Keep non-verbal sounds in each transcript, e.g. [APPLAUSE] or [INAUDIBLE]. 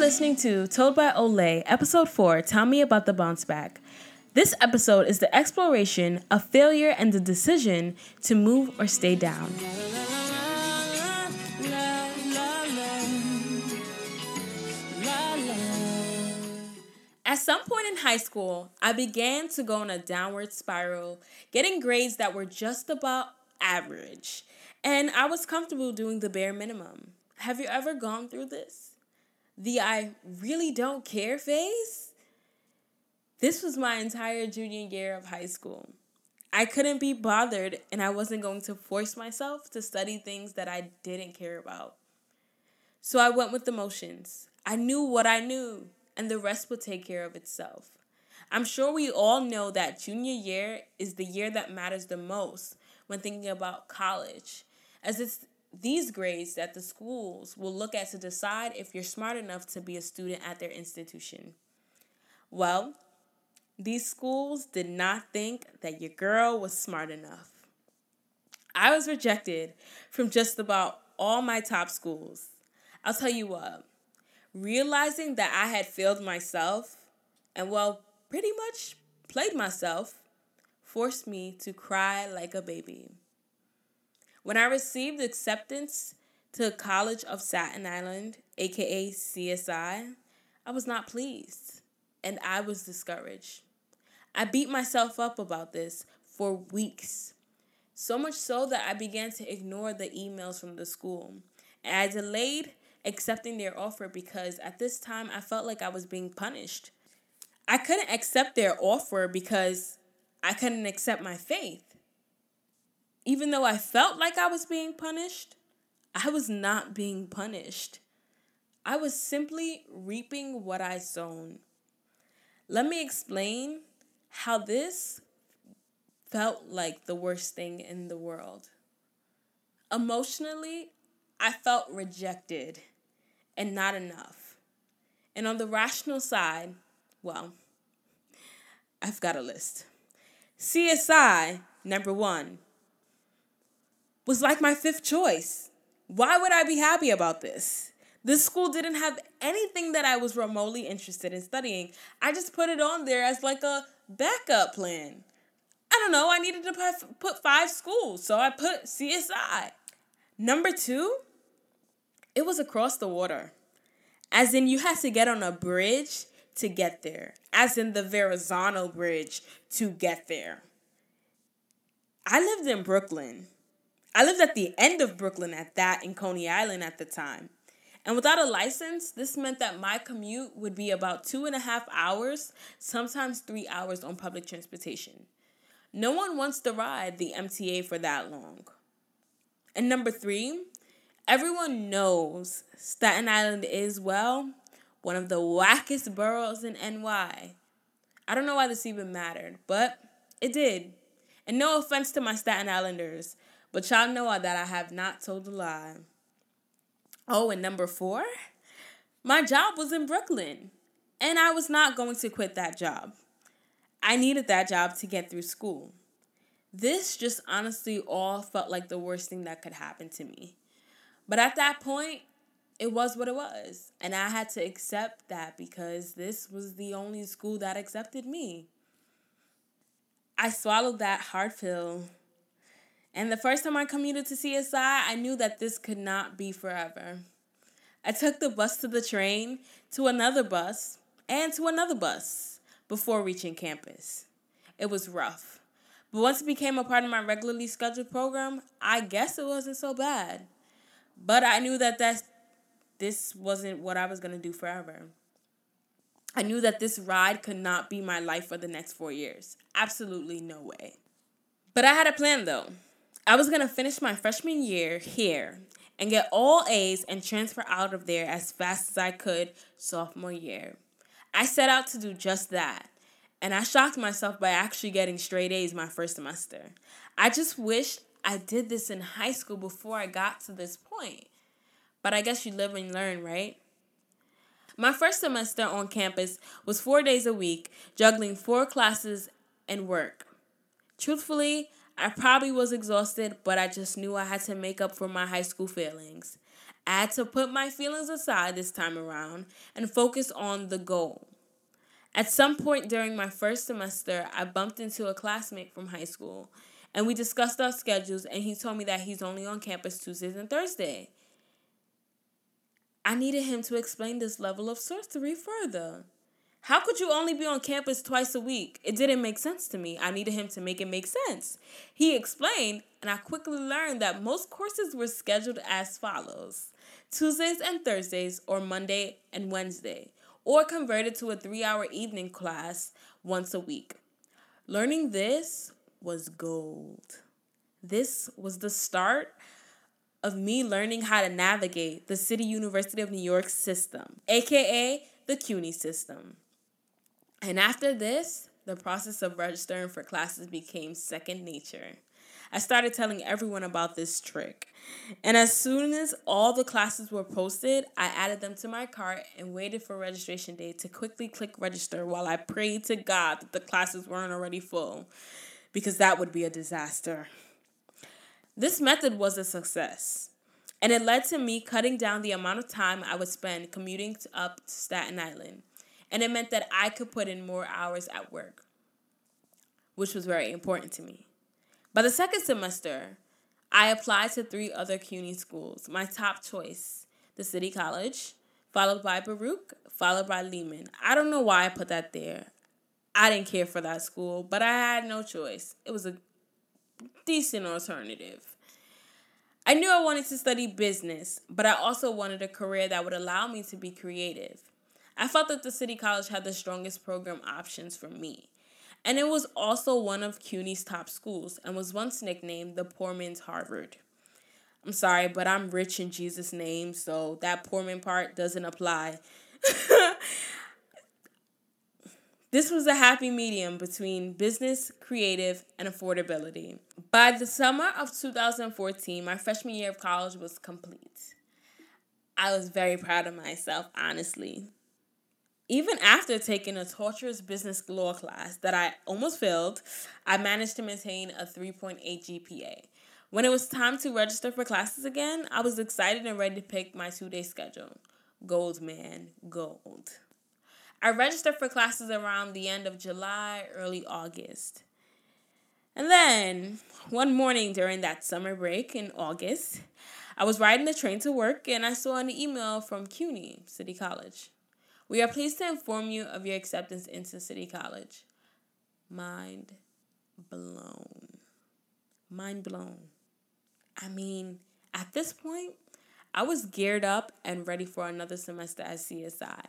listening to Told by Olay, Episode 4 Tell Me About the Bounce Back. This episode is the exploration of failure and the decision to move or stay down. At some point in high school, I began to go on a downward spiral, getting grades that were just about average, and I was comfortable doing the bare minimum. Have you ever gone through this? The I really don't care phase? This was my entire junior year of high school. I couldn't be bothered, and I wasn't going to force myself to study things that I didn't care about. So I went with the motions. I knew what I knew and the rest will take care of itself. I'm sure we all know that junior year is the year that matters the most when thinking about college, as it's these grades that the schools will look at to decide if you're smart enough to be a student at their institution. Well, these schools did not think that your girl was smart enough. I was rejected from just about all my top schools. I'll tell you what, realizing that I had failed myself and, well, pretty much played myself forced me to cry like a baby. When I received acceptance to College of Staten Island, aka CSI, I was not pleased and I was discouraged. I beat myself up about this for weeks. So much so that I began to ignore the emails from the school. And I delayed accepting their offer because at this time I felt like I was being punished. I couldn't accept their offer because I couldn't accept my faith. Even though I felt like I was being punished, I was not being punished. I was simply reaping what I sown. Let me explain how this felt like the worst thing in the world. Emotionally, I felt rejected and not enough. And on the rational side, well, I've got a list. CSI, number one, was like my fifth choice. Why would I be happy about this? This school didn't have anything that I was remotely interested in studying. I just put it on there as like a backup plan. I don't know, I needed to put five schools, so I put CSI. Number two, it was across the water. As in, you had to get on a bridge to get there, as in the Verrazano Bridge to get there. I lived in Brooklyn. I lived at the end of Brooklyn at that in Coney Island at the time. And without a license, this meant that my commute would be about two and a half hours, sometimes three hours on public transportation. No one wants to ride the MTA for that long. And number three, Everyone knows Staten Island is, well, one of the wackest boroughs in NY. I don't know why this even mattered, but it did. And no offense to my Staten Islanders, but y'all know that I have not told a lie. Oh, and number four, my job was in Brooklyn, and I was not going to quit that job. I needed that job to get through school. This just honestly all felt like the worst thing that could happen to me. But at that point, it was what it was. And I had to accept that because this was the only school that accepted me. I swallowed that hard pill. And the first time I commuted to CSI, I knew that this could not be forever. I took the bus to the train, to another bus, and to another bus before reaching campus. It was rough. But once it became a part of my regularly scheduled program, I guess it wasn't so bad. But I knew that that's, this wasn't what I was going to do forever. I knew that this ride could not be my life for the next four years. Absolutely no way. But I had a plan though. I was going to finish my freshman year here and get all A's and transfer out of there as fast as I could sophomore year. I set out to do just that. And I shocked myself by actually getting straight A's my first semester. I just wish I did this in high school before I got to this point. But I guess you live and learn, right? My first semester on campus was four days a week, juggling four classes and work. Truthfully, I probably was exhausted, but I just knew I had to make up for my high school feelings. I had to put my feelings aside this time around and focus on the goal. At some point during my first semester, I bumped into a classmate from high school and we discussed our schedules and he told me that he's only on campus Tuesdays and Thursdays. I needed him to explain this level of sorcery further. How could you only be on campus twice a week? It didn't make sense to me. I needed him to make it make sense. He explained, and I quickly learned that most courses were scheduled as follows Tuesdays and Thursdays, or Monday and Wednesday, or converted to a three hour evening class once a week. Learning this was gold. This was the start of me learning how to navigate the City University of New York system, aka the CUNY system. And after this, the process of registering for classes became second nature. I started telling everyone about this trick. And as soon as all the classes were posted, I added them to my cart and waited for registration day to quickly click register while I prayed to God that the classes weren't already full, because that would be a disaster. This method was a success, and it led to me cutting down the amount of time I would spend commuting up to Staten Island and it meant that I could put in more hours at work, which was very important to me. By the second semester, I applied to three other CUNY schools. My top choice, the City College, followed by Baruch, followed by Lehman. I don't know why I put that there. I didn't care for that school, but I had no choice. It was a decent alternative. I knew I wanted to study business, but I also wanted a career that would allow me to be creative. I felt that the City College had the strongest program options for me. And it was also one of CUNY's top schools and was once nicknamed the poor man's Harvard. I'm sorry, but I'm rich in Jesus' name, so that poor man part doesn't apply. [LAUGHS] this was a happy medium between business, creative, and affordability. By the summer of 2014, my freshman year of college was complete. I was very proud of myself, honestly even after taking a torturous business law class that I almost failed, I managed to maintain a 3.8 GPA. When it was time to register for classes again, I was excited and ready to pick my two day schedule. Gold, man, gold. I registered for classes around the end of July, early August. And then, one morning during that summer break in August, I was riding the train to work and I saw an email from CUNY City College. We are pleased to inform you of your acceptance into City College. Mind blown. Mind blown. I mean, at this point, I was geared up and ready for another semester at CSI.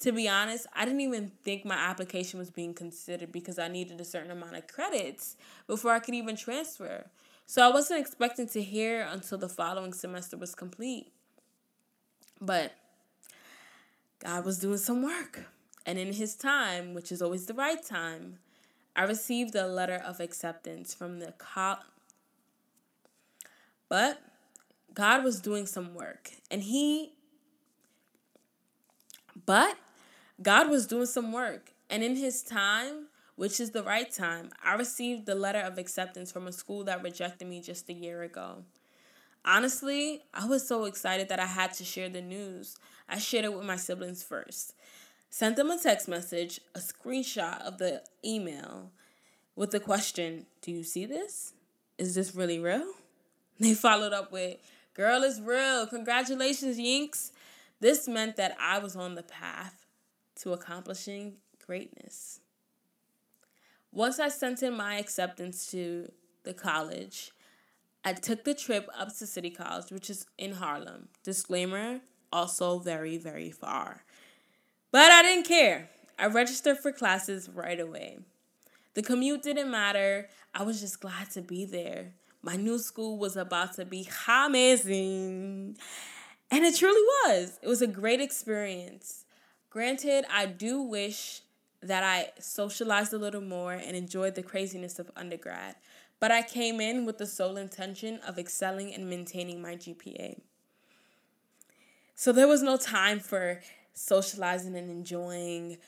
To be honest, I didn't even think my application was being considered because I needed a certain amount of credits before I could even transfer. So I wasn't expecting to hear until the following semester was complete. But God was doing some work. And in his time, which is always the right time, I received a letter of acceptance from the cop. But God was doing some work. And he but God was doing some work. And in his time, which is the right time, I received the letter of acceptance from a school that rejected me just a year ago. Honestly, I was so excited that I had to share the news. I shared it with my siblings first. Sent them a text message, a screenshot of the email with the question Do you see this? Is this really real? [LAUGHS] They followed up with, Girl, it's real. Congratulations, Yinks. This meant that I was on the path to accomplishing greatness. Once I sent in my acceptance to the college, I took the trip up to City College, which is in Harlem. Disclaimer also very, very far. But I didn't care. I registered for classes right away. The commute didn't matter. I was just glad to be there. My new school was about to be amazing. And it truly was. It was a great experience. Granted, I do wish that I socialized a little more and enjoyed the craziness of undergrad, but I came in with the sole intention of excelling and maintaining my GPA. So there was no time for socializing and enjoying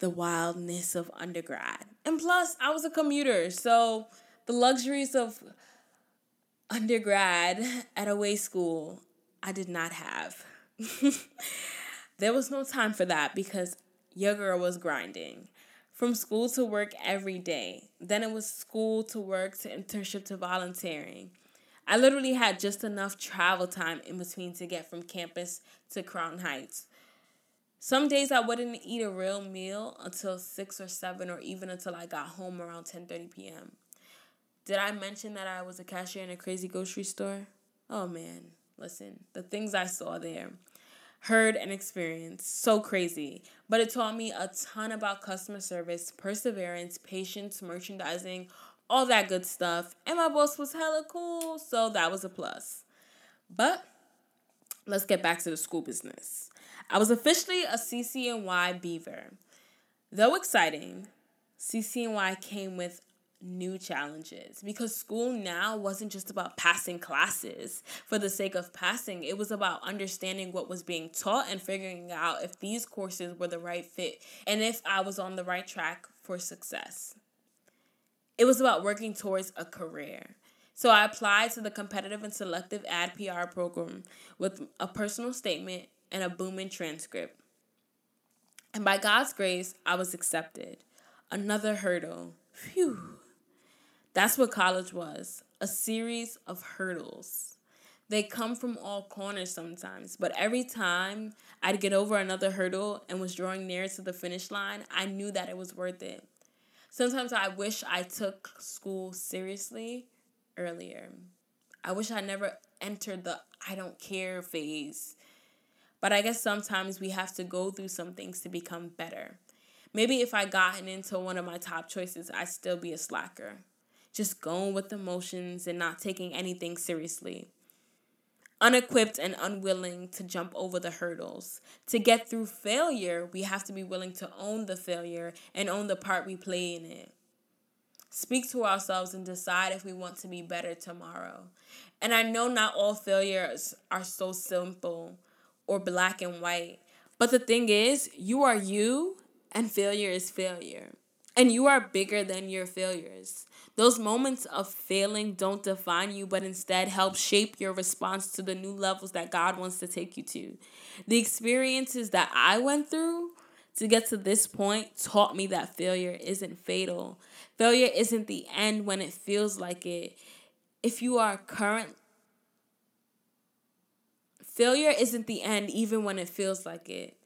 the wildness of undergrad. And plus, I was a commuter, so The luxuries of undergrad at a way school, I did not have. [LAUGHS] there was no time for that because your girl was grinding. From school to work every day. Then it was school to work to internship to volunteering. I literally had just enough travel time in between to get from campus to Crown Heights. Some days I wouldn't eat a real meal until 6 or 7 or even until I got home around 10:30 p.m. Did I mention that I was a cashier in a crazy grocery store? Oh man, listen, the things I saw there heard, and experienced. So crazy. But it taught me a ton about customer service, perseverance, patience, merchandising, all that good stuff. And my boss was hella cool, so that was a plus. But let's get back to the school business. I was officially a CCNY Beaver. Though exciting, CCNY came with new challenges because school now wasn't just about passing classes for the sake of passing. It was about understanding what was being taught and figuring out if these courses were the right fit and if I was on the right track for success. It was about working towards a career. So I applied to the competitive and selective ad PR program with a personal statement and a booming transcript. And by God's grace, I was accepted. Another hurdle. Phew. That's what college was a series of hurdles. They come from all corners sometimes, but every time I'd get over another hurdle and was drawing nearer to the finish line, I knew that it was worth it. Sometimes I wish I took school seriously earlier. I wish I never entered the I don't care phase. But I guess sometimes we have to go through some things to become better. Maybe if I gotten into one of my top choices, I'd still be a slacker just going with emotions and not taking anything seriously. Unequipped and unwilling to jump over the hurdles. To get through failure, we have to be willing to own the failure and own the part we play in it. Speak to ourselves and decide if we want to be better tomorrow. And I know not all failures are so simple or black and white. But the thing is, you are you and failure is failure. And you are bigger than your failures. Those moments of failing don't define you, but instead help shape your response to the new levels that God wants to take you to. The experiences that I went through to get to this point taught me that failure isn't fatal. Failure isn't the end when it feels like it. If you are current failure isn't the end even when it feels like it.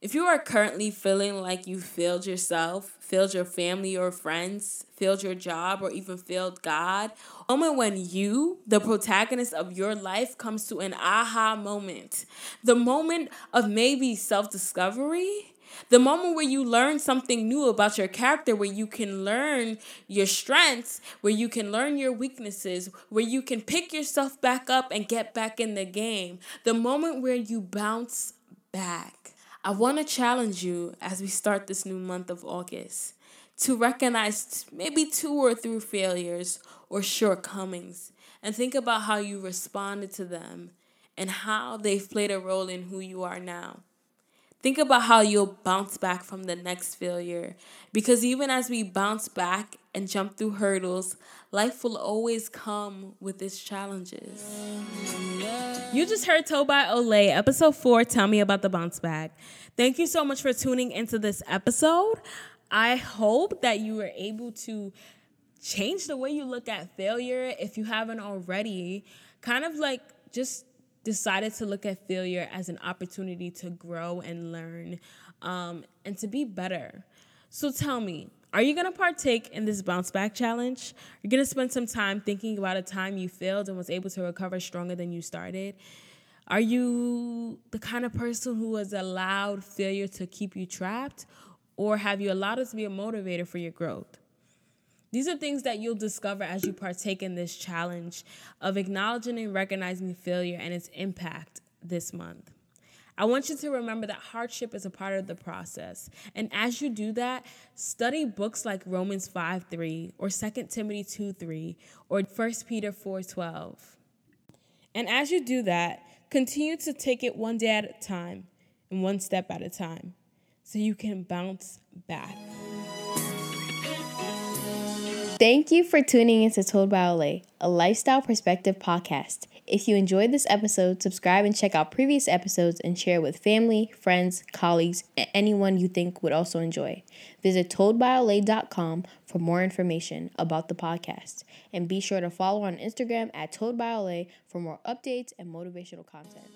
If you are currently feeling like you failed yourself, failed your family or friends, failed your job, or even failed God, moment when you, the protagonist of your life, comes to an aha moment, the moment of maybe self discovery, the moment where you learn something new about your character, where you can learn your strengths, where you can learn your weaknesses, where you can pick yourself back up and get back in the game, the moment where you bounce back. I want to challenge you as we start this new month of August to recognize maybe two or three failures or shortcomings and think about how you responded to them and how they've played a role in who you are now. Think about how you'll bounce back from the next failure because even as we bounce back and jump through hurdles, life will always come with its challenges. You just heard Told by Olay, episode four. Tell me about the bounce back. Thank you so much for tuning into this episode. I hope that you were able to change the way you look at failure if you haven't already. Kind of like just decided to look at failure as an opportunity to grow and learn um, and to be better. So tell me, are you going to partake in this bounce back challenge? Are You're going to spend some time thinking about a time you failed and was able to recover stronger than you started. Are you the kind of person who has allowed failure to keep you trapped? Or have you allowed it to be a motivator for your growth? These are things that you'll discover as you partake in this challenge of acknowledging and recognizing failure and its impact this month. I want you to remember that hardship is a part of the process. And as you do that, study books like Romans 5 3 or 2 Timothy 2 3 or 1 Peter 4 12. And as you do that, continue to take it one day at a time and one step at a time so you can bounce back. Thank you for tuning into Told by Olay, a lifestyle perspective podcast. If you enjoyed this episode, subscribe and check out previous episodes and share with family, friends, colleagues, and anyone you think would also enjoy. Visit toldbyolay.com for more information about the podcast. And be sure to follow on Instagram at toldbyolay for more updates and motivational content.